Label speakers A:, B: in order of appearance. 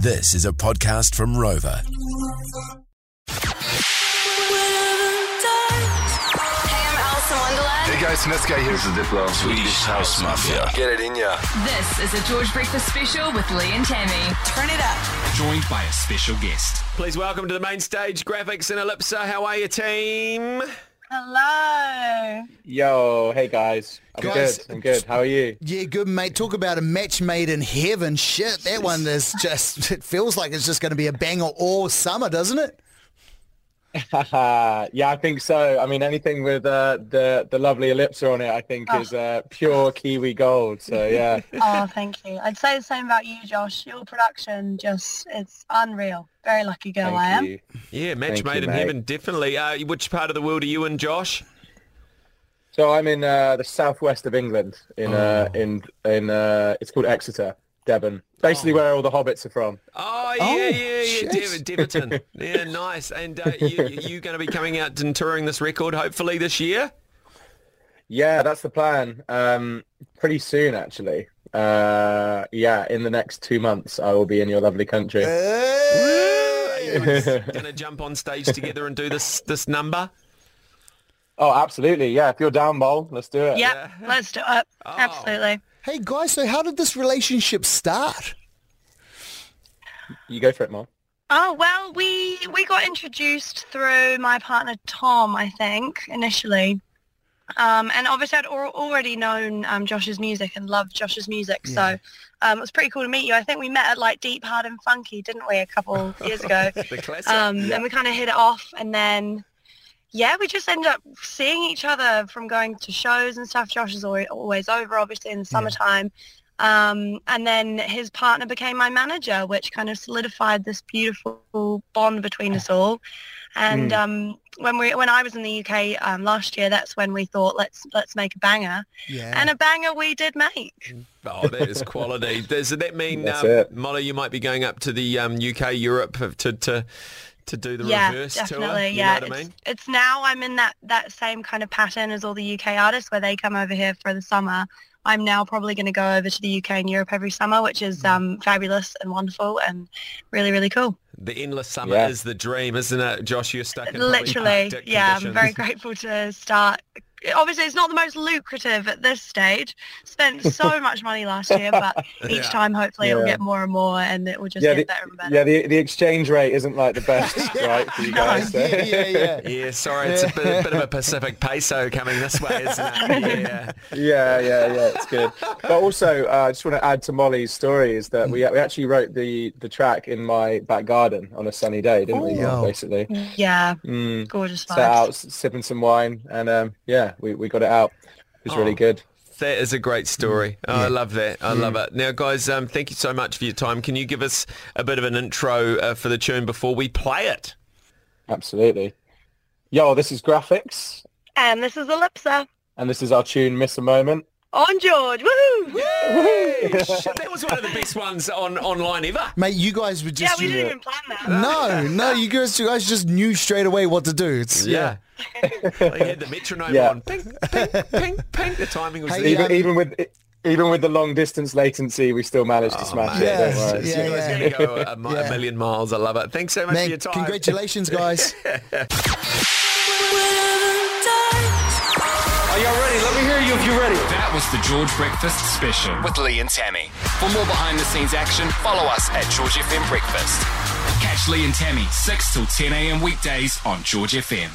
A: This is a podcast from Rova.
B: Hey, I'm Alison Wonderland.
C: Hey guys, Niska here. This is Diplo.
D: Swedish House Mafia.
C: Get it in ya.
B: This is a George Breakfast special with Lee and Tammy. Turn it up.
D: Joined by a special guest.
E: Please welcome to the main stage, Grafix and Elipsa. How are you, team?
F: Hello.
G: Yo, hey guys. I'm
H: Guys,
G: good. I'm good. How are you?
H: Yeah, good mate. Talk about a match made in heaven. Shit, that one is just, it feels like it's just going to be a banger all summer, doesn't it?
G: yeah, I think so. I mean, anything with uh, the the lovely Elipsa on it, I think, is uh, pure Kiwi gold. So yeah,
F: Oh, thank you. I'd say the same about you, Josh. Your production just, it's unreal. Very lucky girl I am.
G: you.
E: Yeah, match
G: Thank
E: made
G: you,
E: in
G: mate.
E: heaven, definitely. Uh, which part of the world are you in, Josh?
G: So I'm in uh, the southwest of England, in uh, in in uh, it's called Exeter, Devon. Basically, where all the hobbits are from.
E: Oh, yeah,
H: Oh,
E: yeah, yeah,
H: shit.
E: Dev- Deverton. yeah, nice. And uh, you, you going to be coming out and touring this record hopefully this year?
G: Yeah, that's the plan. Um, pretty soon, actually. Uh, yeah, in the next two months, I will be in your lovely country.
E: Are you going to jump on stage together and do this this number?
G: Oh, absolutely. Yeah, if you're down, Bowl, let's do it.
F: Yep, let's do it. Absolutely.
H: Hey, guys, so how did this relationship start?
G: You go for it, Mom.
F: Oh, well, we, we got introduced through my partner, Tom, I think, initially. Um, and obviously I'd al- already known um, Josh's music and loved Josh's music. So um, it was pretty cool to meet you. I think we met at like Deep, Hard and Funky, didn't we, a couple years ago?
E: The classic.
F: Um, And we kind of hit it off, and then yeah, we just ended up seeing each other from going to shows and stuff. Josh is always, always over, obviously in the summertime. Um, and then his partner became my manager, which kind of solidified this beautiful bond between us all. And um, when we when I was in the UK um, last year, that's when we thought let's let's make a banger,
H: Yeah.
F: and a banger we did make.
E: Oh, that is quality. Does that mean, um. Molly, you might be going up to the um, UK, Europe to to to do the
F: yeah,
E: reverse
F: definitely.
E: tour? You
F: yeah,
E: know what I
F: it's,
E: mean?
F: it's now I'm in that that same kind of pattern as all the UK artists, where they come over here for the summer. I'm now probably going to go over to the UK and Europe every summer, which is
E: Mm.
F: um, fabulous and wonderful and really really cool.
E: The endless summer
G: Yeah.
E: is the dream, isn't it, Josh? You're stuck in
F: Literally,
E: Arctic
F: yeah. I'm very grateful to start. Obviously, it's not the most lucrative at this stage. Spent so much money last year, but each
E: Yeah.
F: time, hopefully, it'll get more and more, and it will just
G: Yeah,
F: get
G: the,
F: better and better.
G: yeah, the the exchange rate isn't like the best, right, for you guys. so-
H: yeah, yeah, yeah.
E: Yeah, sorry, it's a bit, a bit of a Pacific peso coming this way, isn't it? Yeah.
G: yeah, yeah, yeah, it's good. But also, uh, I just want to add to Molly's story is that we we actually wrote the the track in my back garden on a sunny day, didn't we?
H: Yo.
G: Basically,
F: yeah,
G: mm,
F: gorgeous
G: sat out sipping some wine, and um, yeah, we, we got it out. It was
E: Oh.
G: really good.
E: That is a great story. Oh, I love that. I
G: Mm.
E: love it. Now, guys, um, thank you so much for your time. Can you give us a bit of an intro uh, for the tune before we play it?
G: Absolutely. Yo, this is Grafix,
F: And this is Elipsa
G: and this is our tune "Miss a Moment."
F: on George. Woohoo!
E: Shit, that was one of the best ones on online ever.
H: Mate, you guys were just...
F: Yeah, we
H: you-
F: didn't even plan that.
H: no, no, you guys, you guys just knew straight away what to do. It's,
E: Yeah. they had the metronome
G: Yeah.
E: on. Ping, ping, ping, ping. The timing was
H: Hey,
E: there.
H: yeah.
G: Even even with even with the long distance latency, we still managed to oh, smash
E: man.
G: it.
H: Yes,
G: Don't worry.
H: yeah,
E: You guys
H: yeah.
E: are going to go a, mi- a
H: Yeah.
E: million miles. I love it. Thanks so much for your time.
H: congratulations, guys.
D: Are y'all ready? Let me hear you if you're ready. That was the George Breakfast Special with Lee and Tammy. For more behind the scenes action, follow us at George FM Breakfast. Catch Lee and Tammy 6 till 10 a.m. weekdays on George FM.